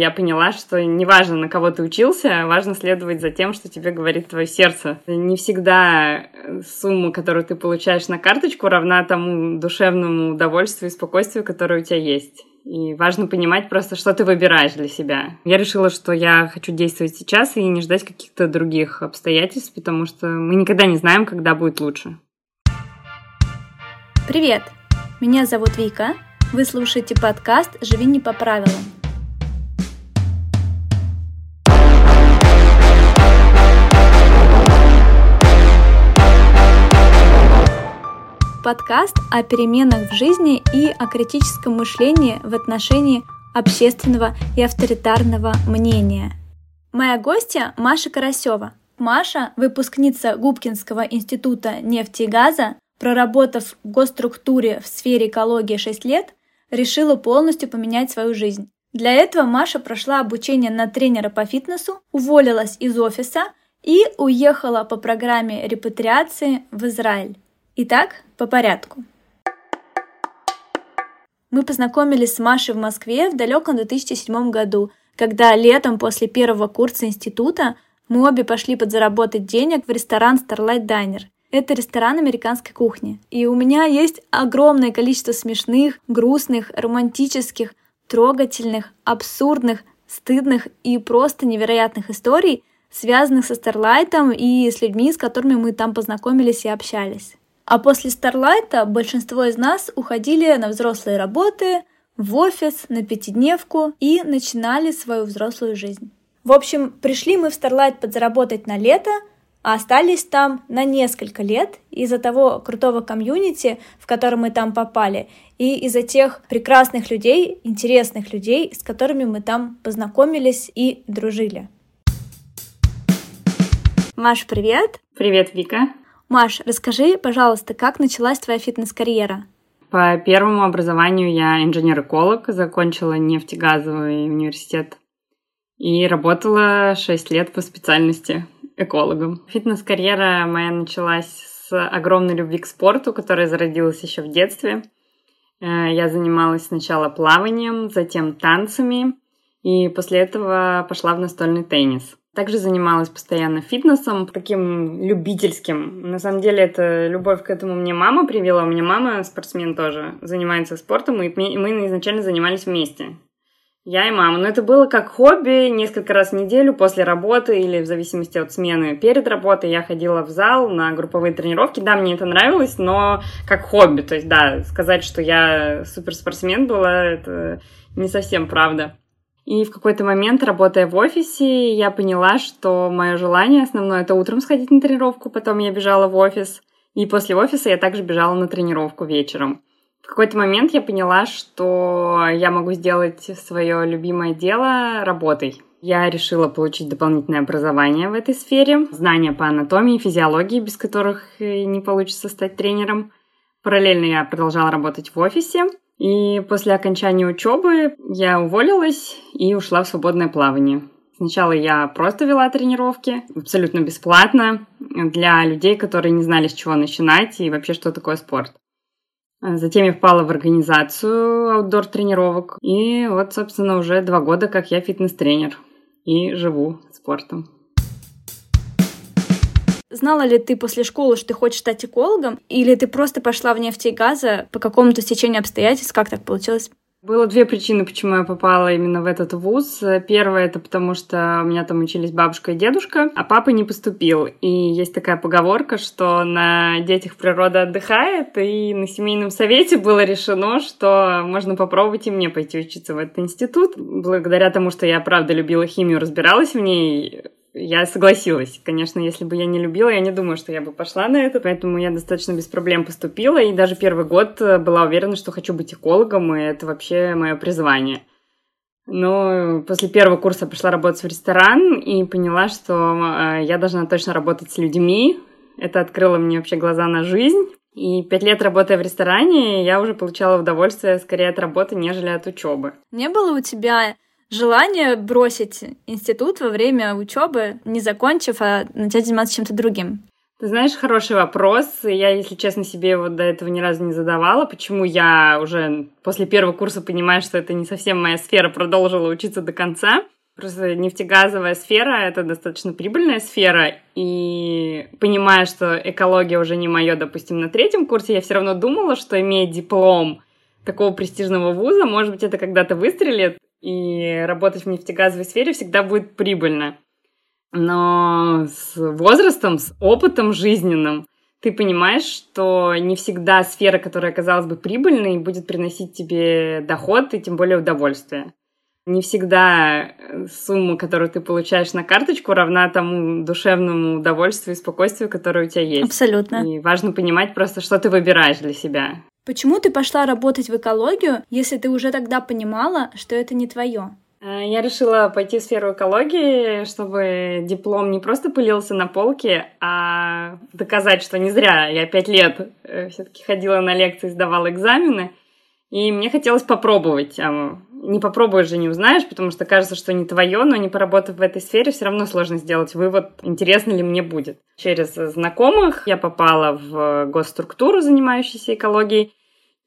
Я поняла, что неважно, на кого ты учился, важно следовать за тем, что тебе говорит твое сердце. Не всегда сумма, которую ты получаешь на карточку, равна тому душевному удовольствию и спокойствию, которое у тебя есть. И важно понимать просто, что ты выбираешь для себя. Я решила, что я хочу действовать сейчас и не ждать каких-то других обстоятельств, потому что мы никогда не знаем, когда будет лучше. Привет! Меня зовут Вика. Вы слушаете подкаст «Живи не по правилам». Подкаст о переменах в жизни и о критическом мышлении в отношении общественного и авторитарного мнения. Моя гостья Маша Карасева. Маша – выпускница Губкинского института нефти и газа, проработав в госструктуре в сфере экологии 6 лет, решила полностью поменять свою жизнь. Для этого Маша прошла обучение на тренера по фитнесу, уволилась из офиса и уехала по программе репатриации в Израиль. Итак, по порядку. Мы познакомились с Машей в Москве в далеком 2007 году, когда летом после первого курса института мы обе пошли подзаработать денег в ресторан Starlight Diner. Это ресторан американской кухни. И у меня есть огромное количество смешных, грустных, романтических, трогательных, абсурдных, стыдных и просто невероятных историй, связанных со Старлайтом и с людьми, с которыми мы там познакомились и общались. А после Старлайта большинство из нас уходили на взрослые работы, в офис, на пятидневку и начинали свою взрослую жизнь. В общем, пришли мы в Старлайт подзаработать на лето, а остались там на несколько лет из-за того крутого комьюнити, в котором мы там попали, и из-за тех прекрасных людей, интересных людей, с которыми мы там познакомились и дружили. Маш, привет! Привет, Вика! Маш, расскажи, пожалуйста, как началась твоя фитнес-карьера? По первому образованию я инженер-эколог, закончила нефтегазовый университет и работала 6 лет по специальности экологом. Фитнес-карьера моя началась с огромной любви к спорту, которая зародилась еще в детстве. Э, я занималась сначала плаванием, затем танцами, и после этого пошла в настольный теннис. Также занималась постоянно фитнесом, таким любительским. На самом деле, это любовь к этому мне мама привела. У меня мама спортсмен тоже, занимается спортом, и мы изначально занимались вместе. Я и мама. Но это было как хобби несколько раз в неделю после работы или в зависимости от смены. Перед работой я ходила в зал на групповые тренировки. Да, мне это нравилось, но как хобби. То есть, да, сказать, что я суперспортсмен была, это не совсем правда. И в какой-то момент, работая в офисе, я поняла, что мое желание основное это утром сходить на тренировку, потом я бежала в офис, и после офиса я также бежала на тренировку вечером. В какой-то момент я поняла, что я могу сделать свое любимое дело работой. Я решила получить дополнительное образование в этой сфере, знания по анатомии, физиологии, без которых не получится стать тренером. Параллельно я продолжала работать в офисе, и после окончания учебы я уволилась и ушла в свободное плавание. Сначала я просто вела тренировки абсолютно бесплатно для людей, которые не знали, с чего начинать и вообще, что такое спорт. Затем я впала в организацию аутдор-тренировок. И вот, собственно, уже два года, как я фитнес-тренер и живу спортом. Знала ли ты после школы, что ты хочешь стать экологом, или ты просто пошла в нефть и газа по какому-то стечению обстоятельств? Как так получилось? Было две причины, почему я попала именно в этот вуз. Первое это потому, что у меня там учились бабушка и дедушка, а папа не поступил. И есть такая поговорка, что на детях природа отдыхает, и на семейном совете было решено, что можно попробовать и мне пойти учиться в этот институт. Благодаря тому, что я правда любила химию, разбиралась в ней, я согласилась. Конечно, если бы я не любила, я не думаю, что я бы пошла на это, поэтому я достаточно без проблем поступила, и даже первый год э, была уверена, что хочу быть экологом, и это вообще мое призвание. Но после первого курса пошла работать в ресторан и поняла, что э, я должна точно работать с людьми. Это открыло мне вообще глаза на жизнь. И пять лет работая в ресторане, я уже получала удовольствие скорее от работы, нежели от учебы. Не было у тебя желание бросить институт во время учебы, не закончив, а начать заниматься чем-то другим? Ты знаешь, хороший вопрос. Я, если честно, себе его до этого ни разу не задавала. Почему я уже после первого курса понимаю, что это не совсем моя сфера, продолжила учиться до конца. Просто нефтегазовая сфера — это достаточно прибыльная сфера, и понимая, что экология уже не мое, допустим, на третьем курсе, я все равно думала, что имея диплом такого престижного вуза, может быть, это когда-то выстрелит, и работать в нефтегазовой сфере всегда будет прибыльно. Но с возрастом, с опытом жизненным, ты понимаешь, что не всегда сфера, которая казалась бы прибыльной, будет приносить тебе доход и тем более удовольствие. Не всегда э, сумма, которую ты получаешь на карточку, равна тому душевному удовольствию и спокойствию, которое у тебя есть. Абсолютно. И важно понимать просто, что ты выбираешь для себя. Почему ты пошла работать в экологию, если ты уже тогда понимала, что это не твое? Э, я решила пойти в сферу экологии, чтобы диплом не просто пылился на полке, а доказать, что не зря я пять лет э, все-таки ходила на лекции, сдавала экзамены, и мне хотелось попробовать. А, не попробуешь же, не узнаешь, потому что кажется, что не твое, но не поработав в этой сфере, все равно сложно сделать вывод, интересно ли мне будет. Через знакомых я попала в госструктуру, занимающуюся экологией,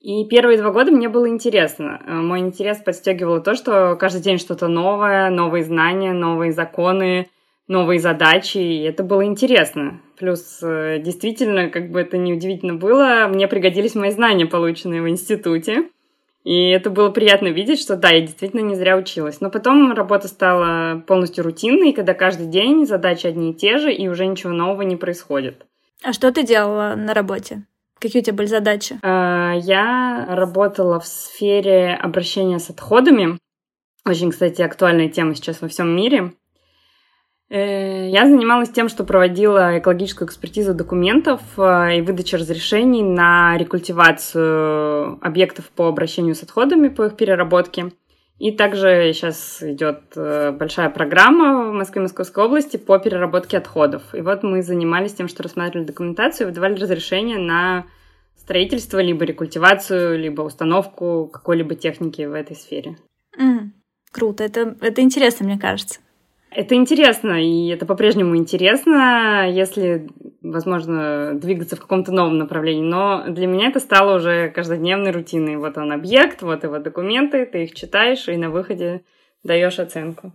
и первые два года мне было интересно. Э, мой интерес подстегивало то, что каждый день что-то новое, новые знания, новые законы, новые задачи, и это было интересно. Плюс, э, действительно, как бы это ни удивительно было, мне пригодились мои знания, полученные в институте. И это было приятно видеть, что да, я действительно не зря училась. Но потом работа стала полностью рутинной, когда каждый день задачи одни и те же, и уже ничего нового не происходит. А что ты делала на работе? Какие у тебя были задачи? А, я работала в сфере обращения с отходами. Очень, кстати, актуальная тема сейчас во всем мире. Э, я занималась тем, что проводила экологическую экспертизу документов э, и выдачу разрешений на рекультивацию объектов по обращению с отходами, по их переработке. И также сейчас идет э, большая программа в Москве и Московской области по переработке отходов. И вот мы занимались тем, что рассматривали документацию выдавали разрешение на строительство, либо рекультивацию, либо установку какой-либо техники в этой сфере. Mm, круто, это, это интересно, мне кажется. Это интересно, и это по-прежнему интересно, если, возможно, двигаться в каком-то новом направлении. Но для меня это стало уже каждодневной рутиной. Вот он объект, вот его документы, ты их читаешь и на выходе даешь оценку.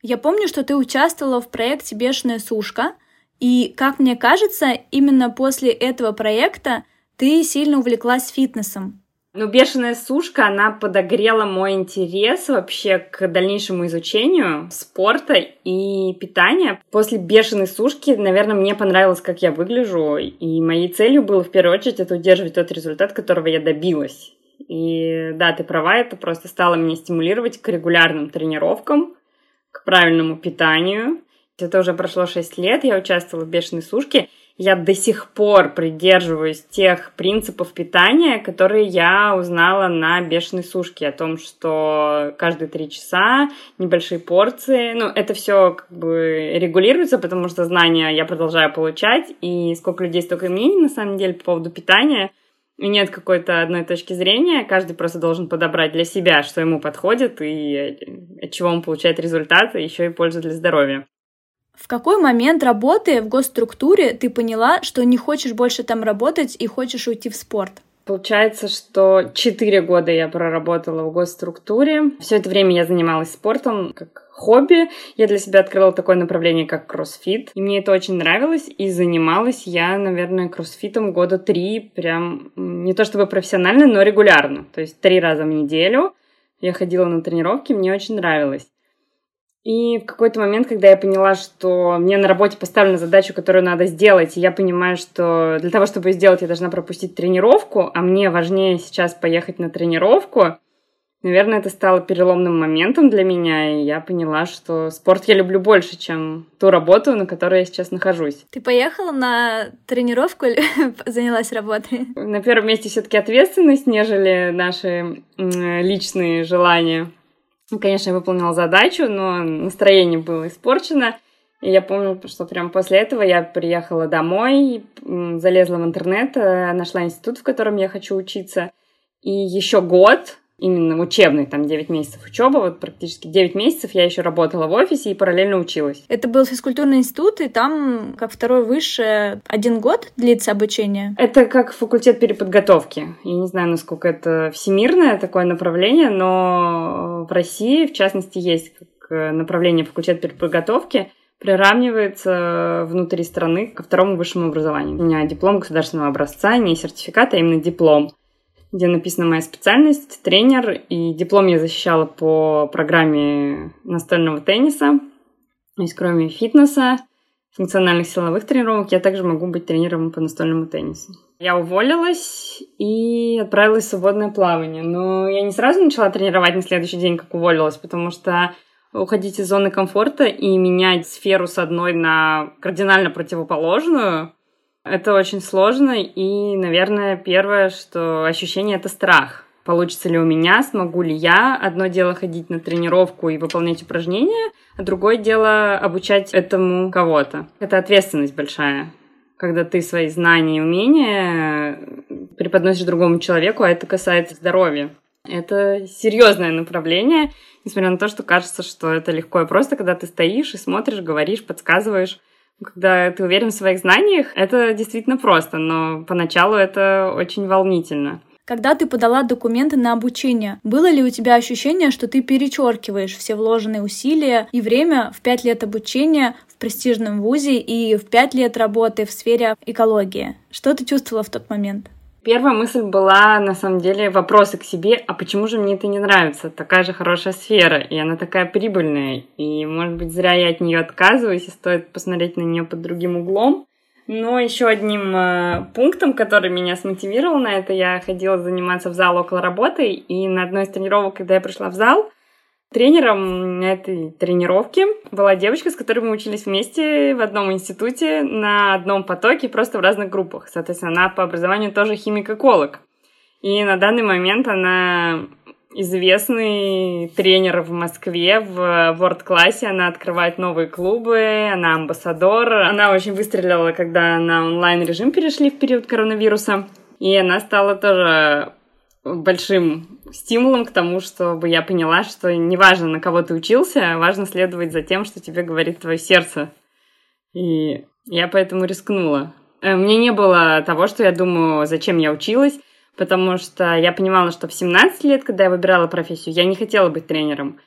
Я помню, что ты участвовала в проекте «Бешеная сушка», и, как мне кажется, именно после этого проекта ты сильно увлеклась фитнесом. Ну, бешеная сушка, она подогрела мой интерес вообще к дальнейшему изучению спорта и питания. После бешеной сушки, наверное, мне понравилось, как я выгляжу, и моей целью было в первую очередь это удерживать тот результат, которого я добилась. И да, ты права, это просто стало меня стимулировать к регулярным тренировкам, к правильному питанию. Это уже прошло 6 лет, я участвовала в бешеной сушке, я до сих пор придерживаюсь тех принципов питания, которые я узнала на бешеной сушке, о том, что каждые три часа небольшие порции, ну, это все как бы регулируется, потому что знания я продолжаю получать, и сколько людей, столько мнений, на самом деле, по поводу питания, и нет какой-то одной точки зрения, каждый просто должен подобрать для себя, что ему подходит, и от чего он получает результат, еще и пользу для здоровья. В какой момент работы в госструктуре ты поняла, что не хочешь больше там работать и хочешь уйти в спорт? Получается, что 4 года я проработала в госструктуре. Все это время я занималась спортом как хобби. Я для себя открыла такое направление, как кроссфит. И мне это очень нравилось. И занималась я, наверное, кроссфитом года три. Прям не то чтобы профессионально, но регулярно. То есть три раза в неделю я ходила на тренировки. Мне очень нравилось. И в какой-то момент, когда я поняла, что мне на работе поставлена задача, которую надо сделать, и я понимаю, что для того, чтобы ее сделать, я должна пропустить тренировку, а мне важнее сейчас поехать на тренировку, наверное, это стало переломным моментом для меня, и я поняла, что спорт я люблю больше, чем ту работу, на которой я сейчас нахожусь. Ты поехала на тренировку или занялась работой? На первом месте все-таки ответственность, нежели наши личные желания. Ну, конечно, я выполнила задачу, но настроение было испорчено. И я помню, что прям после этого я приехала домой, залезла в интернет, э, нашла институт, в котором я хочу учиться. И еще год именно учебный, там 9 месяцев учебы, вот практически 9 месяцев я еще работала в офисе и параллельно училась. Это был физкультурный институт, и там, как второй высшее, один год длится обучение? Это как факультет переподготовки. Я не знаю, насколько это всемирное такое направление, но в России, в частности, есть как направление факультет переподготовки, приравнивается внутри страны ко второму высшему образованию. У меня диплом государственного образца, не сертификат, а именно диплом где написана моя специальность, тренер, и диплом я защищала по программе настольного тенниса. То есть кроме фитнеса, функциональных силовых тренировок, я также могу быть тренером по настольному теннису. Я уволилась и отправилась в свободное плавание. Но я не сразу начала тренировать на следующий день, как уволилась, потому что уходить из зоны комфорта и менять сферу с одной на кардинально противоположную — это очень сложно, и, наверное, первое, что ощущение — это страх. Получится ли у меня, смогу ли я? Одно дело ходить на тренировку и выполнять упражнения, а другое дело обучать этому кого-то. Это ответственность большая когда ты свои знания и умения преподносишь другому человеку, а это касается здоровья. Это серьезное направление, несмотря на то, что кажется, что это легко и просто, когда ты стоишь и смотришь, говоришь, подсказываешь когда ты уверен в своих знаниях, это действительно просто, но поначалу это очень волнительно. Когда ты подала документы на обучение, было ли у тебя ощущение, что ты перечеркиваешь все вложенные усилия и время в пять лет обучения в престижном вузе и в пять лет работы в сфере экологии? Что ты чувствовала в тот момент? Первая мысль была, на самом деле, вопросы к себе, а почему же мне это не нравится? Такая же хорошая сфера, и она такая прибыльная, и, может быть, зря я от нее отказываюсь, и стоит посмотреть на нее под другим углом. Но еще одним э, пунктом, который меня смотивировал на это, я ходила заниматься в зал около работы, и на одной из тренировок, когда я пришла в зал, Тренером этой тренировке была девочка, с которой мы учились вместе в одном институте, на одном потоке, просто в разных группах. Соответственно, она по образованию тоже химик-эколог. И на данный момент она известный тренер в Москве в World-классе. Она открывает новые клубы, она амбассадор. Она очень выстрелила, когда на онлайн-режим перешли в период коронавируса. И она стала тоже большим стимулом к тому, чтобы я поняла, что неважно, на кого ты учился, важно следовать за тем, что тебе говорит твое сердце. И я поэтому рискнула. Э, мне не было того, что я думаю, зачем я училась, потому что я понимала, что в 17 лет, когда я выбирала профессию, я не хотела быть тренером.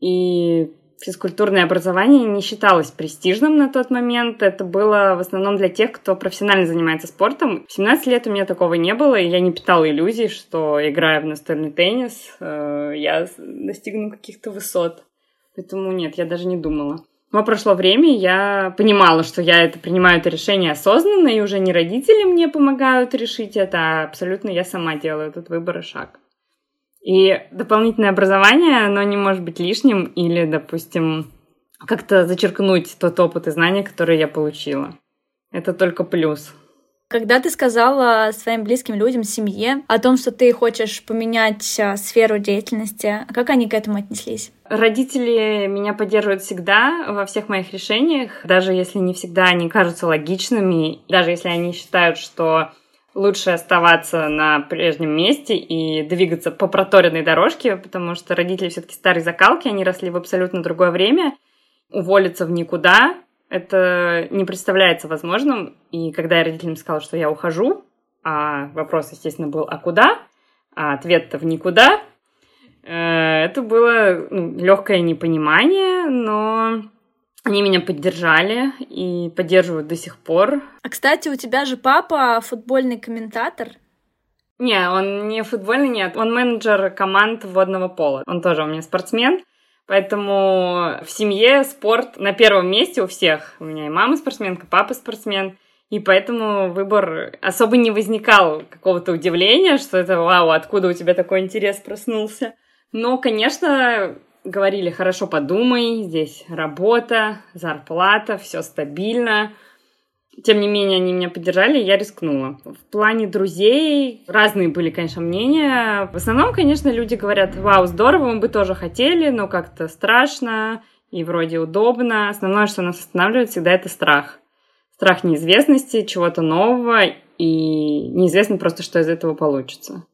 И физкультурное образование не считалось престижным на тот момент. Это было в основном для тех, кто профессионально занимается спортом. В 17 лет у меня такого не было, и я не питала иллюзий, что, играя в настольный теннис, э, я достигну каких-то высот. Поэтому нет, я даже не думала. Но прошло время, я понимала, что я это принимаю это решение осознанно, и уже не родители мне помогают решить это, а абсолютно я сама делаю этот выбор и шаг. И дополнительное образование, оно не может быть лишним или, допустим, как-то зачеркнуть тот опыт и знания, которые я получила. Это только плюс. Когда ты сказала своим близким людям, семье, о том, что ты хочешь поменять а, сферу деятельности, как они к этому отнеслись? Родители меня поддерживают всегда во всех моих решениях, даже если не всегда они кажутся логичными, даже если они считают, что лучше оставаться на прежнем месте и двигаться по проторенной дорожке, потому что родители все-таки старой закалки, они росли в абсолютно другое время. Уволиться в никуда это не представляется возможным. И когда я родителям сказала, что я ухожу, а вопрос, естественно, был «а куда?», а ответ-то в никуда, э, это было ну, легкое непонимание, но они меня поддержали и поддерживают до сих пор. А, кстати, у тебя же папа футбольный комментатор. Не, он не футбольный, нет. Он менеджер команд водного пола. Он тоже у меня спортсмен. Поэтому в семье спорт на первом месте у всех. У меня и мама спортсменка, папа спортсмен. И поэтому выбор особо не возникал какого-то удивления, что это вау, откуда у тебя такой интерес проснулся. Но, конечно, говорили, хорошо подумай, здесь работа, зарплата, все стабильно. Тем не менее, они меня поддержали, и я рискнула. В плане друзей разные были, конечно, мнения. В основном, конечно, люди говорят, вау, здорово, мы бы тоже хотели, но как-то страшно и вроде удобно. Основное, что нас останавливает, всегда это страх. Страх неизвестности, чего-то нового, и неизвестно просто, что из этого получится.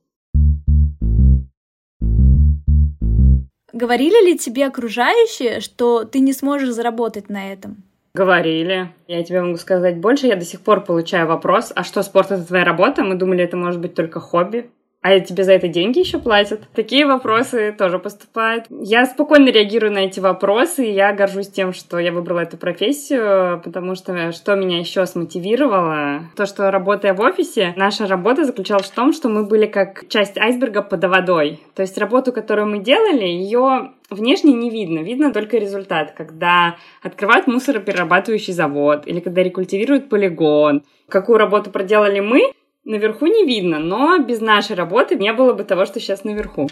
Говорили ли тебе окружающие, что ты не сможешь заработать на этом? Говорили. Я тебе могу сказать больше. Я до сих пор получаю вопрос, а что, спорт — это твоя работа? Мы думали, это может быть только хобби. А тебе за это деньги еще платят? Такие вопросы тоже поступают. Я спокойно реагирую на эти вопросы, и я горжусь тем, что я выбрала эту профессию, потому что что меня еще смотивировало? То, что работая в офисе, наша работа заключалась в том, что мы были как часть айсберга под водой. То есть работу, которую мы делали, ее внешне не видно, видно только результат, когда открывают мусороперерабатывающий завод или когда рекультивируют полигон. Какую работу проделали мы, наверху не видно, но без нашей работы не было бы того, что сейчас наверху.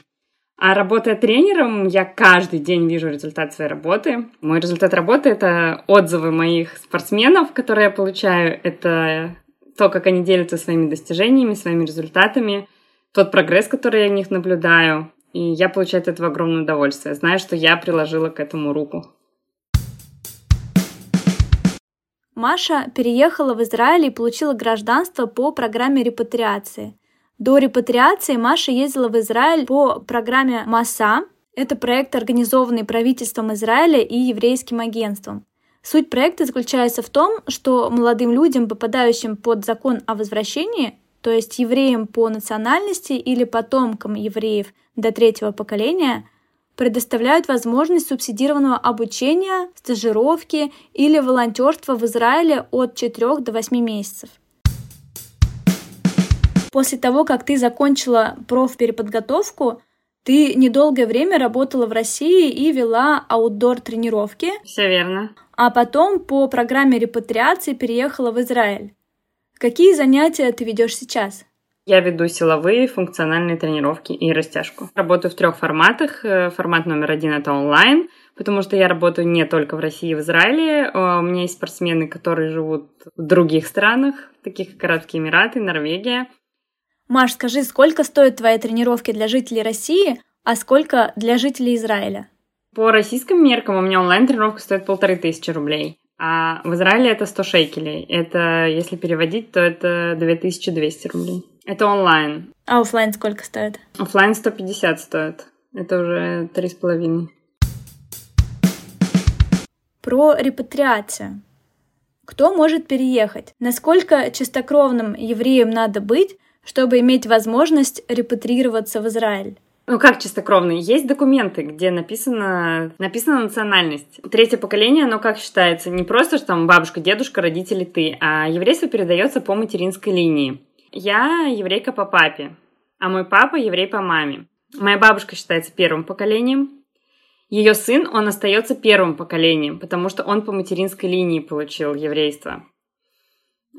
А работая тренером, я каждый день вижу результат своей работы. Мой результат работы — это отзывы моих спортсменов, которые я получаю. Это то, как они делятся своими достижениями, своими результатами, тот прогресс, который я в них наблюдаю. И я получаю от этого огромное удовольствие. Знаю, что я приложила к этому руку. Маша переехала в Израиль и получила гражданство по программе репатриации. До репатриации Маша ездила в Израиль по программе МАСА. Это проект, организованный правительством Израиля и еврейским агентством. Суть проекта заключается в том, что молодым людям, попадающим под закон о возвращении, то есть евреям по национальности или потомкам евреев до третьего поколения – предоставляют возможность субсидированного обучения, стажировки или волонтерства в Израиле от 4 до 8 месяцев. После того, как ты закончила профпереподготовку, ты недолгое время работала в России и вела аутдор-тренировки. Все верно. А потом по программе репатриации переехала в Израиль. Какие занятия ты ведешь сейчас? Я веду силовые, функциональные тренировки и растяжку. Работаю в трех форматах. Э, формат номер один это онлайн, потому что я работаю не только в России и в Израиле. Э, у меня есть спортсмены, которые живут в других странах, таких как Арабские Эмираты, Норвегия. Маш, скажи, сколько стоят твои тренировки для жителей России, а сколько для жителей Израиля? По российским меркам у меня онлайн-тренировка стоит полторы тысячи рублей. А в Израиле это 100 шекелей. Это, если переводить, то это 2200 рублей. Это онлайн. А офлайн сколько стоит? Офлайн 150 стоит. Это уже три с половиной. Про репатриацию. Кто может переехать? Насколько чистокровным евреем надо быть, чтобы иметь возможность репатрироваться в Израиль? Ну как чистокровные? Есть документы, где написано, написана национальность. Третье поколение, оно как считается? Не просто, что там бабушка, дедушка, родители, ты, а еврейство передается по материнской линии. Я еврейка по папе, а мой папа еврей по маме. Моя бабушка считается первым поколением. Ее сын, он остается первым поколением, потому что он по материнской линии получил еврейство.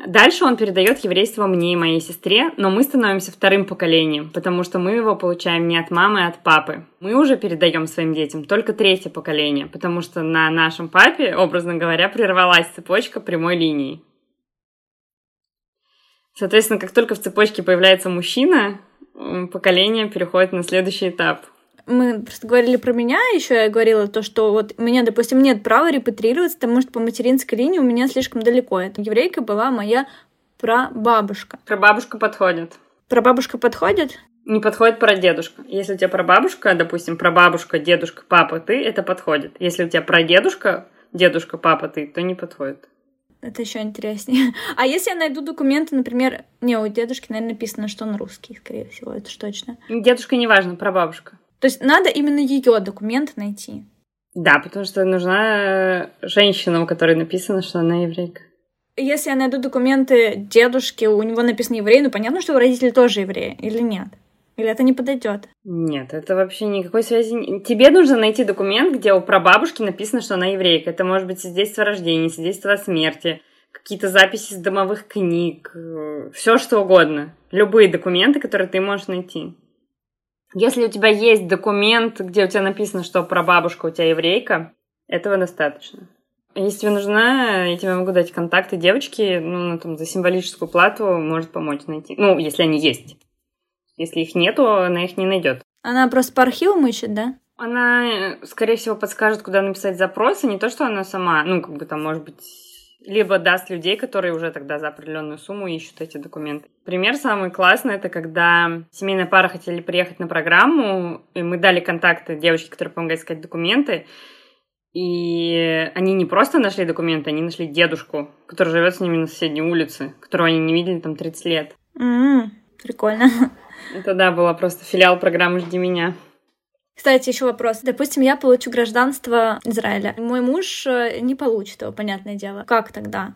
Дальше он передает еврейство мне и моей сестре, но мы становимся вторым поколением, потому что мы его получаем не от мамы, а от папы. Мы уже передаем своим детям только третье поколение, потому что на нашем папе, образно говоря, прервалась цепочка прямой линии. Соответственно, как только в цепочке появляется мужчина, поколение переходит на следующий этап. Мы просто говорили про меня, еще я говорила то, что вот у меня, допустим, нет права репатриироваться, потому что по материнской линии у меня слишком далеко. Это еврейка была моя прабабушка. Прабабушка подходит. Прабабушка подходит? Не подходит прадедушка. Если у тебя прабабушка, допустим, прабабушка, дедушка, папа, ты, это подходит. Если у тебя прадедушка, дедушка, папа, ты, то не подходит. Это еще интереснее. А если я найду документы, например, не, у дедушки, наверное, написано, что он русский, скорее всего, это же точно. Дедушка не важно, про бабушка. То есть надо именно ее документы найти. Да, потому что нужна женщина, у которой написано, что она еврейка. Если я найду документы дедушки, у него написано еврей, ну понятно, что его родители тоже евреи, или нет? Или это не подойдет? Нет, это вообще никакой связи. Тебе нужно найти документ, где у прабабушки написано, что она еврейка. Это может быть свидетельство о рождении, свидетельство о смерти, какие-то записи из домовых книг, э, все что угодно. Любые документы, которые ты можешь найти. Если у тебя есть документ, где у тебя написано, что прабабушка у тебя еврейка, этого достаточно. Если тебе нужна, я тебе могу дать контакты девочки, ну, там, за символическую плату может помочь найти. Ну, если они есть. Если их нету, она их не найдет. Она просто по архивам ищет, да? Она, скорее всего, подскажет, куда написать запрос, а не то, что она сама, ну, как бы там, может быть, либо даст людей, которые уже тогда за определенную сумму ищут эти документы. Пример самый классный, это когда семейная пара хотели приехать на программу, и мы дали контакты девочке, которая помогает искать документы, и они не просто нашли документы, они нашли дедушку, который живет с ними на соседней улице, которого они не видели там 30 лет. Mm, прикольно. Это да, была просто филиал программы «Жди меня». Кстати, еще вопрос. Допустим, я получу гражданство Израиля. Мой муж э, не получит его, понятное дело. Как тогда?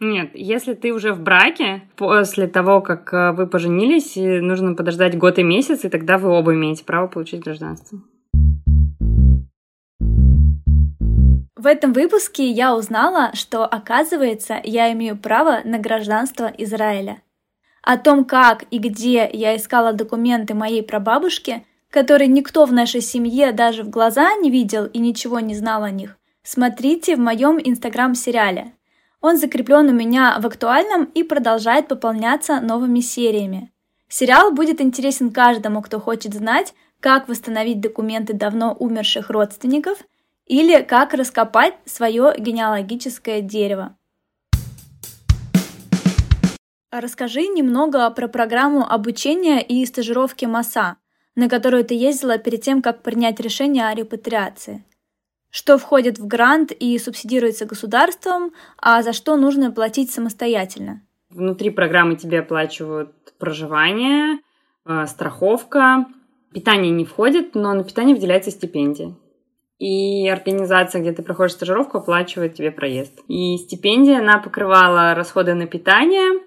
Нет, если ты уже в браке, после того, как э, вы поженились, нужно подождать год и месяц, и тогда вы оба имеете право получить гражданство. В этом выпуске я узнала, что, оказывается, я имею право на гражданство Израиля. О том, как и где я искала документы моей прабабушки – который никто в нашей семье даже в глаза не видел и ничего не знал о них, смотрите в моем инстаграм-сериале. Он закреплен у меня в актуальном и продолжает пополняться новыми сериями. Сериал будет интересен каждому, кто хочет знать, как восстановить документы давно умерших родственников или как раскопать свое генеалогическое дерево. Расскажи немного про программу обучения и стажировки МАСА на которую ты ездила перед тем, как принять решение о репатриации. Что входит в грант и субсидируется государством, а за что нужно платить самостоятельно? Внутри программы тебе оплачивают проживание, э, страховка. Питание не входит, но на питание выделяется стипендия. И организация, где ты проходишь стажировку, оплачивает тебе проезд. И стипендия, она покрывала расходы на питание,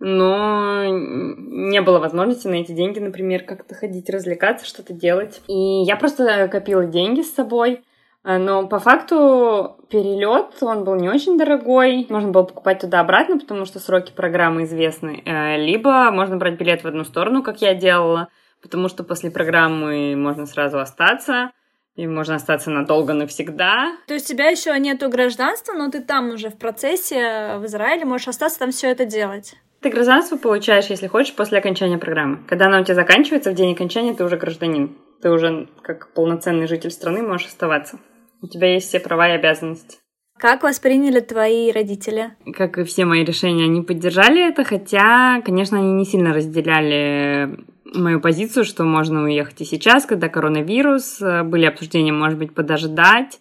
но не было возможности на эти деньги, например, как-то ходить, развлекаться, что-то делать. И я просто копила деньги с собой. Э, но по факту перелет, он был не очень дорогой. Можно было покупать туда-обратно, потому что сроки программы известны. Э, либо можно брать билет в одну сторону, как я делала, потому что после программы можно сразу остаться. И можно остаться надолго навсегда. То есть у тебя еще нету гражданства, но ты там уже в процессе в Израиле можешь остаться там все это делать. Ты гражданство получаешь, если хочешь, после окончания программы. Когда она у тебя заканчивается, в день окончания ты уже гражданин. Ты уже как полноценный житель страны можешь оставаться. У тебя есть все права и обязанности. Как восприняли твои родители? Как и все мои решения, они поддержали это, хотя, конечно, они не сильно разделяли мою позицию, что можно уехать и сейчас, когда коронавирус. Были обсуждения, может быть, подождать.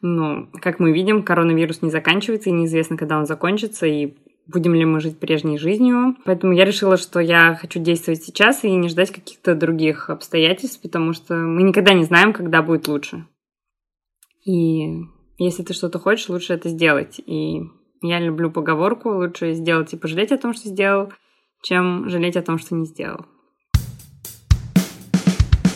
Но, как мы видим, коронавирус не заканчивается, и неизвестно, когда он закончится, и будем ли мы жить прежней жизнью. Поэтому я решила, что я хочу действовать сейчас и не ждать каких-то других обстоятельств, потому что мы никогда не знаем, когда будет лучше. И если ты что-то хочешь, лучше это сделать. И я люблю поговорку «лучше сделать и пожалеть о том, что сделал, чем жалеть о том, что не сделал».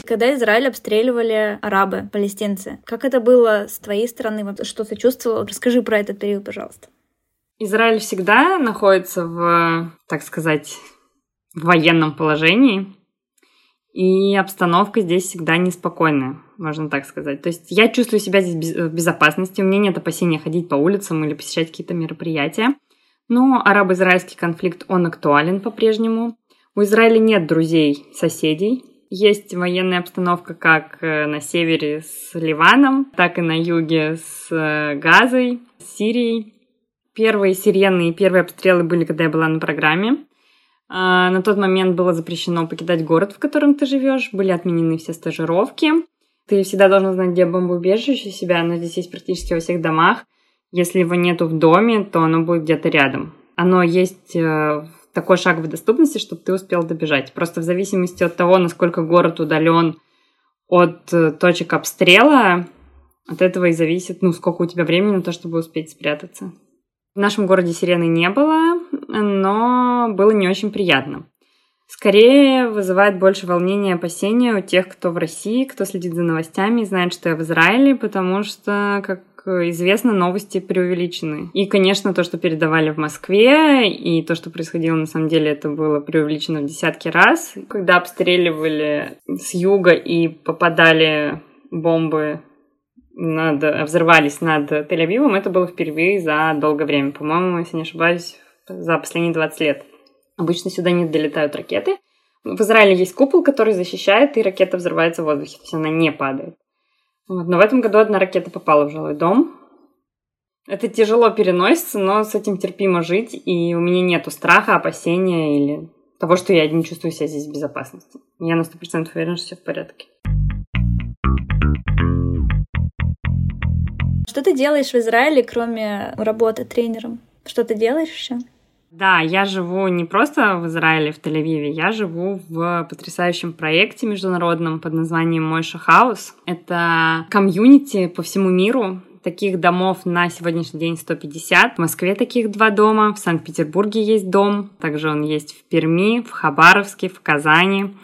Когда Израиль обстреливали арабы, палестинцы, как это было с твоей стороны? Что ты чувствовал? Расскажи про этот период, пожалуйста. Израиль всегда находится в, так сказать, в военном положении, и обстановка здесь всегда неспокойная, можно так сказать. То есть я чувствую себя здесь в безопасности, у меня нет опасения ходить по улицам или посещать какие-то мероприятия. Но арабо-израильский конфликт, он актуален по-прежнему. У Израиля нет друзей, соседей. Есть военная обстановка как э, на севере с Ливаном, так и на юге с э, Газой, с Сирией. Первые сирены и первые обстрелы были, когда я была на программе. А, на тот момент было запрещено покидать город, в котором ты живешь, были отменены все стажировки. Ты всегда должна знать, где бомбоубежище себя, оно здесь есть практически во всех домах. Если его нету в доме, то оно будет где-то рядом. Оно есть э, такой шаг в доступности, чтобы ты успел добежать. Просто в зависимости от того, насколько город удален от э, точек обстрела, от этого и зависит, ну, сколько у тебя времени на то, чтобы успеть спрятаться. В нашем городе сирены не было, но было не очень приятно. Скорее вызывает больше волнения и опасения у тех, кто в России, кто следит за новостями и знает, что я в Израиле, потому что, как известно, новости преувеличены. И, конечно, то, что передавали в Москве, и то, что происходило на самом деле, это было преувеличено в десятки раз. Когда обстреливали с юга и попадали бомбы над, взорвались над Тель-Авивом, это было впервые за долгое время. По-моему, если не ошибаюсь, за последние 20 лет. Обычно сюда не долетают ракеты. В Израиле есть купол, который защищает, и ракета взрывается в воздухе, то есть она не падает. Вот. Но в этом году одна ракета попала в жилой дом. Это тяжело переносится, но с этим терпимо жить, и у меня нету страха, опасения или того, что я не чувствую себя здесь в безопасности. Я на сто процентов уверена, что все в порядке. Что ты делаешь в Израиле, кроме работы тренером? Что ты делаешь еще? Да, я живу не просто в Израиле, в Тель-Авиве, я живу в потрясающем проекте международном под названием Мойша Хаус. Это комьюнити по всему миру, Таких домов на сегодняшний день 150. В Москве таких два дома, в Санкт-Петербурге есть дом, также он есть в Перми, в Хабаровске, в Казани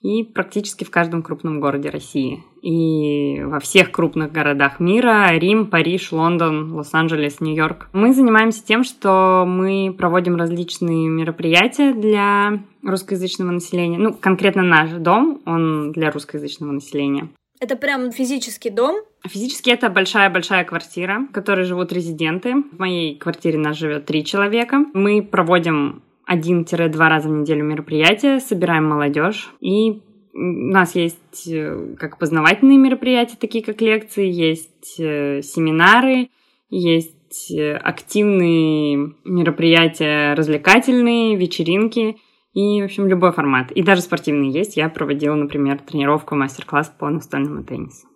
и практически в каждом крупном городе России. И во всех крупных городах мира – Рим, Париж, Лондон, Лос-Анджелес, Нью-Йорк. Мы занимаемся тем, что мы проводим различные мероприятия для русскоязычного населения. Ну, конкретно наш дом, он для русскоязычного населения. Это прям физический дом? Физически это большая-большая квартира, в которой живут резиденты. В моей квартире нас живет три человека. Мы проводим один-два раза в неделю мероприятия, собираем молодежь и у нас есть э, как познавательные мероприятия, такие как лекции, есть э, семинары, есть э, активные мероприятия развлекательные, вечеринки и, в общем, любой формат. И даже спортивные есть. Я проводила, например, тренировку, мастер-класс по настольному теннису.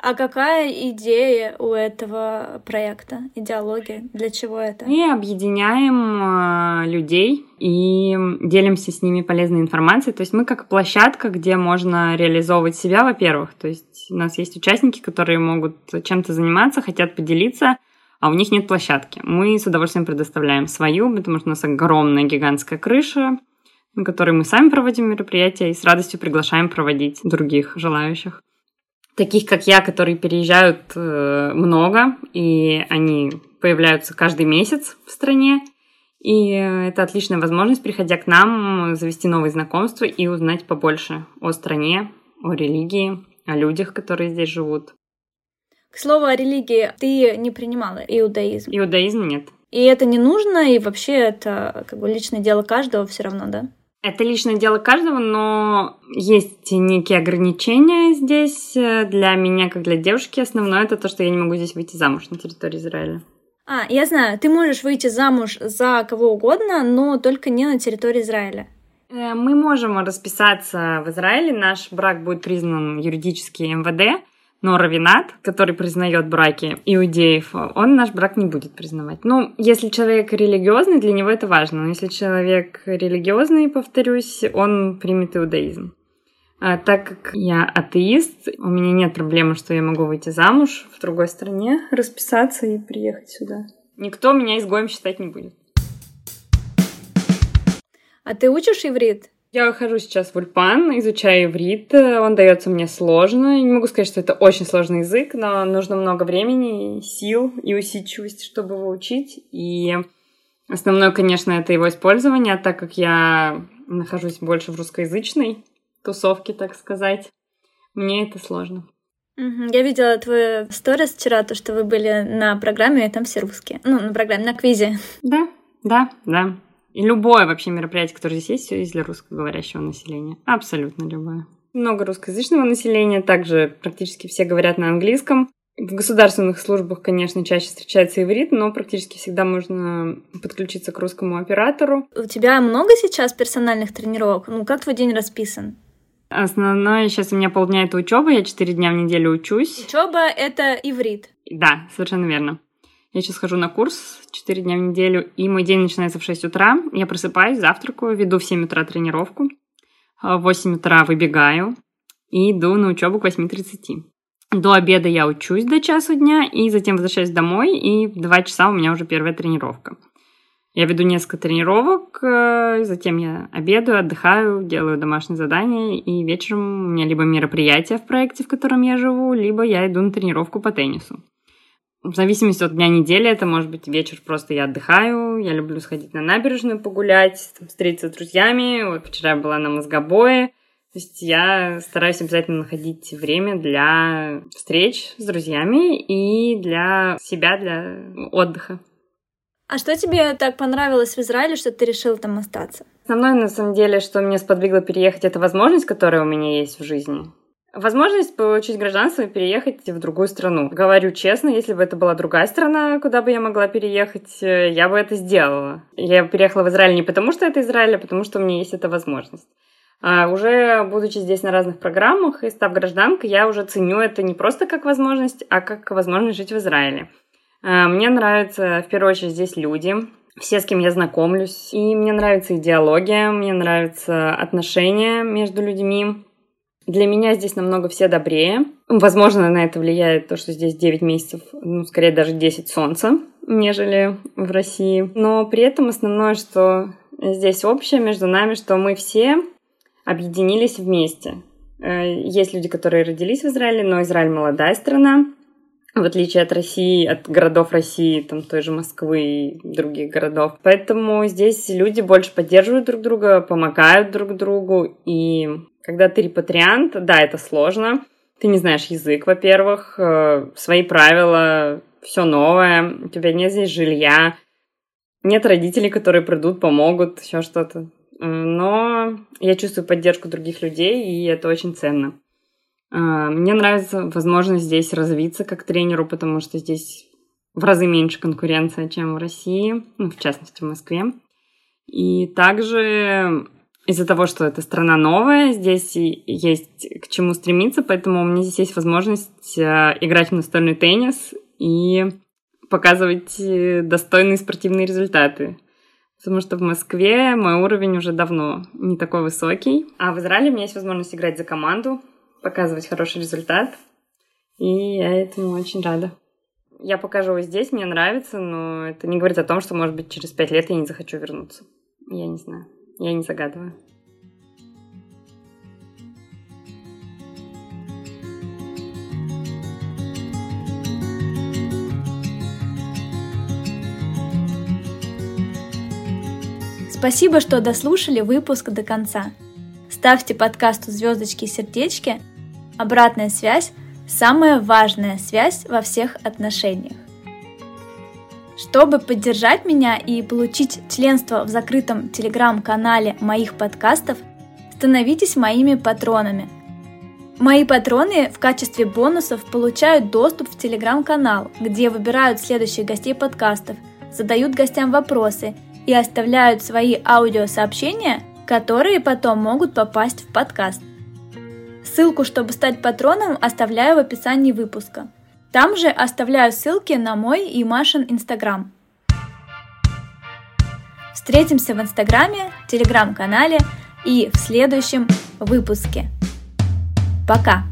А какая идея у этого проекта, идеология? Для чего это? Мы объединяем э, людей и делимся с ними полезной информацией. То есть мы как площадка, где можно реализовывать себя, во-первых. То есть у нас есть участники, которые могут чем-то заниматься, хотят поделиться, а у них нет площадки. Мы с удовольствием предоставляем свою, потому что у нас огромная гигантская крыша, на которой мы сами проводим мероприятия и с радостью приглашаем проводить других желающих. Таких, как я, которые переезжают э, много, и они появляются каждый месяц в стране. И это отличная возможность, приходя к нам, завести новые знакомства и узнать побольше о стране, о религии, о людях, которые здесь живут. К слову о религии, ты не принимала иудаизм? Иудаизм нет. И это не нужно, и вообще это как бы личное дело каждого все равно, да? Это личное дело каждого, но есть некие ограничения здесь. Для меня, как для девушки, основное это то, что я не могу здесь выйти замуж на территории Израиля. А, я знаю, ты можешь выйти замуж за кого угодно, но только не на территории Израиля. Э, мы можем расписаться в Израиле, наш брак будет признан юридически МВД, но Равинат, который признает браки иудеев, он наш брак не будет признавать. Ну, если человек религиозный, для него это важно. Но если человек религиозный, повторюсь, он примет иудаизм. А так как я атеист, у меня нет проблемы, что я могу выйти замуж в другой стране, расписаться и приехать сюда. Никто меня изгоем считать не будет. А ты учишь иврит? Я хожу сейчас в Ульпан, изучаю иврит. Он дается мне сложно. Не могу сказать, что это очень сложный язык, но нужно много времени, сил и усидчивости, чтобы его учить. И основное, конечно, это его использование, так как я нахожусь больше в русскоязычной тусовке, так сказать, мне это сложно. Я видела твой сторис вчера, то, что вы были на программе, и там все русские. Ну, на программе, на квизе. Да, да, да. И любое вообще мероприятие, которое здесь есть, все есть для русскоговорящего населения. Абсолютно любое. Много русскоязычного населения, также практически все говорят на английском. В государственных службах, конечно, чаще встречается иврит, но практически всегда можно подключиться к русскому оператору. У тебя много сейчас персональных тренировок? Ну, как твой день расписан? Основное сейчас у меня полдня это учеба, я четыре дня в неделю учусь. Учеба это иврит. Да, совершенно верно. Я сейчас хожу на курс 4 дня в неделю, и мой день начинается в 6 утра. Я просыпаюсь, завтракаю, веду в 7 утра тренировку. А в 8 утра выбегаю и иду на учебу к 8.30. До обеда я учусь до часу дня, и затем возвращаюсь домой, и в 2 часа у меня уже первая тренировка. Я веду несколько тренировок, э, затем я обедаю, отдыхаю, делаю домашние задания, и вечером у меня либо мероприятие в проекте, в котором я живу, либо я иду на тренировку по теннису в зависимости от дня недели, это может быть вечер, просто я отдыхаю, я люблю сходить на набережную погулять, там, встретиться с друзьями. Вот вчера я была на мозгобое. То есть я стараюсь обязательно находить время для встреч с друзьями и для себя, для отдыха. А что тебе так понравилось в Израиле, что ты решил там остаться? Основное, на самом деле, что меня сподвигло переехать, это возможность, которая у меня есть в жизни. Возможность получить гражданство и переехать в другую страну. Говорю честно, если бы это была другая страна, куда бы я могла переехать, э, я бы это сделала. Я переехала в Израиль не потому, что это Израиль, а потому, что у меня есть эта возможность. А уже будучи здесь на разных программах и став гражданкой, я уже ценю это не просто как возможность, а как возможность жить в Израиле. А, мне нравятся, в первую очередь, здесь люди, все, с кем я знакомлюсь. И мне нравится идеология, мне нравятся отношения между людьми. Для меня здесь намного все добрее. Возможно, на это влияет то, что здесь 9 месяцев, ну, скорее даже 10 солнца, нежели в России. Но при этом основное, что здесь общее между нами, что мы все объединились вместе. Э, есть люди, которые родились в Израиле, но Израиль молодая страна, в отличие от России, от городов России, там той же Москвы и других городов. Поэтому здесь люди больше поддерживают друг друга, помогают друг другу, и когда ты репатриант, да, это сложно. Ты не знаешь язык, во-первых, э, свои правила, все новое, у тебя нет здесь жилья, нет родителей, которые придут, помогут, еще что-то. Но я чувствую поддержку других людей, и это очень ценно. Э, мне нравится возможность здесь развиться как тренеру, потому что здесь в разы меньше конкуренция, чем в России, ну, в частности, в Москве. И также из-за того, что это страна новая, здесь есть к чему стремиться, поэтому у меня здесь есть возможность э, играть в настольный теннис и показывать э, достойные спортивные результаты. Потому что в Москве мой уровень уже давно не такой высокий. А в Израиле у меня есть возможность играть за команду, показывать хороший результат. И я этому очень рада. Я покажу здесь, мне нравится, но это не говорит о том, что, может быть, через пять лет я не захочу вернуться. Я не знаю. Я не загадываю. Спасибо, что дослушали выпуск до конца. Ставьте подкасту звездочки и сердечки. Обратная связь – самая важная связь во всех отношениях. Чтобы поддержать меня и получить членство в закрытом телеграм-канале моих подкастов, становитесь моими патронами. Мои патроны в качестве бонусов получают доступ в телеграм-канал, где выбирают следующих гостей подкастов, задают гостям вопросы и оставляют свои аудиосообщения, которые потом могут попасть в подкаст. Ссылку, чтобы стать патроном, оставляю в описании выпуска – там же оставляю ссылки на мой и Машин Инстаграм. Встретимся в Инстаграме, Телеграм-канале и в следующем выпуске. Пока!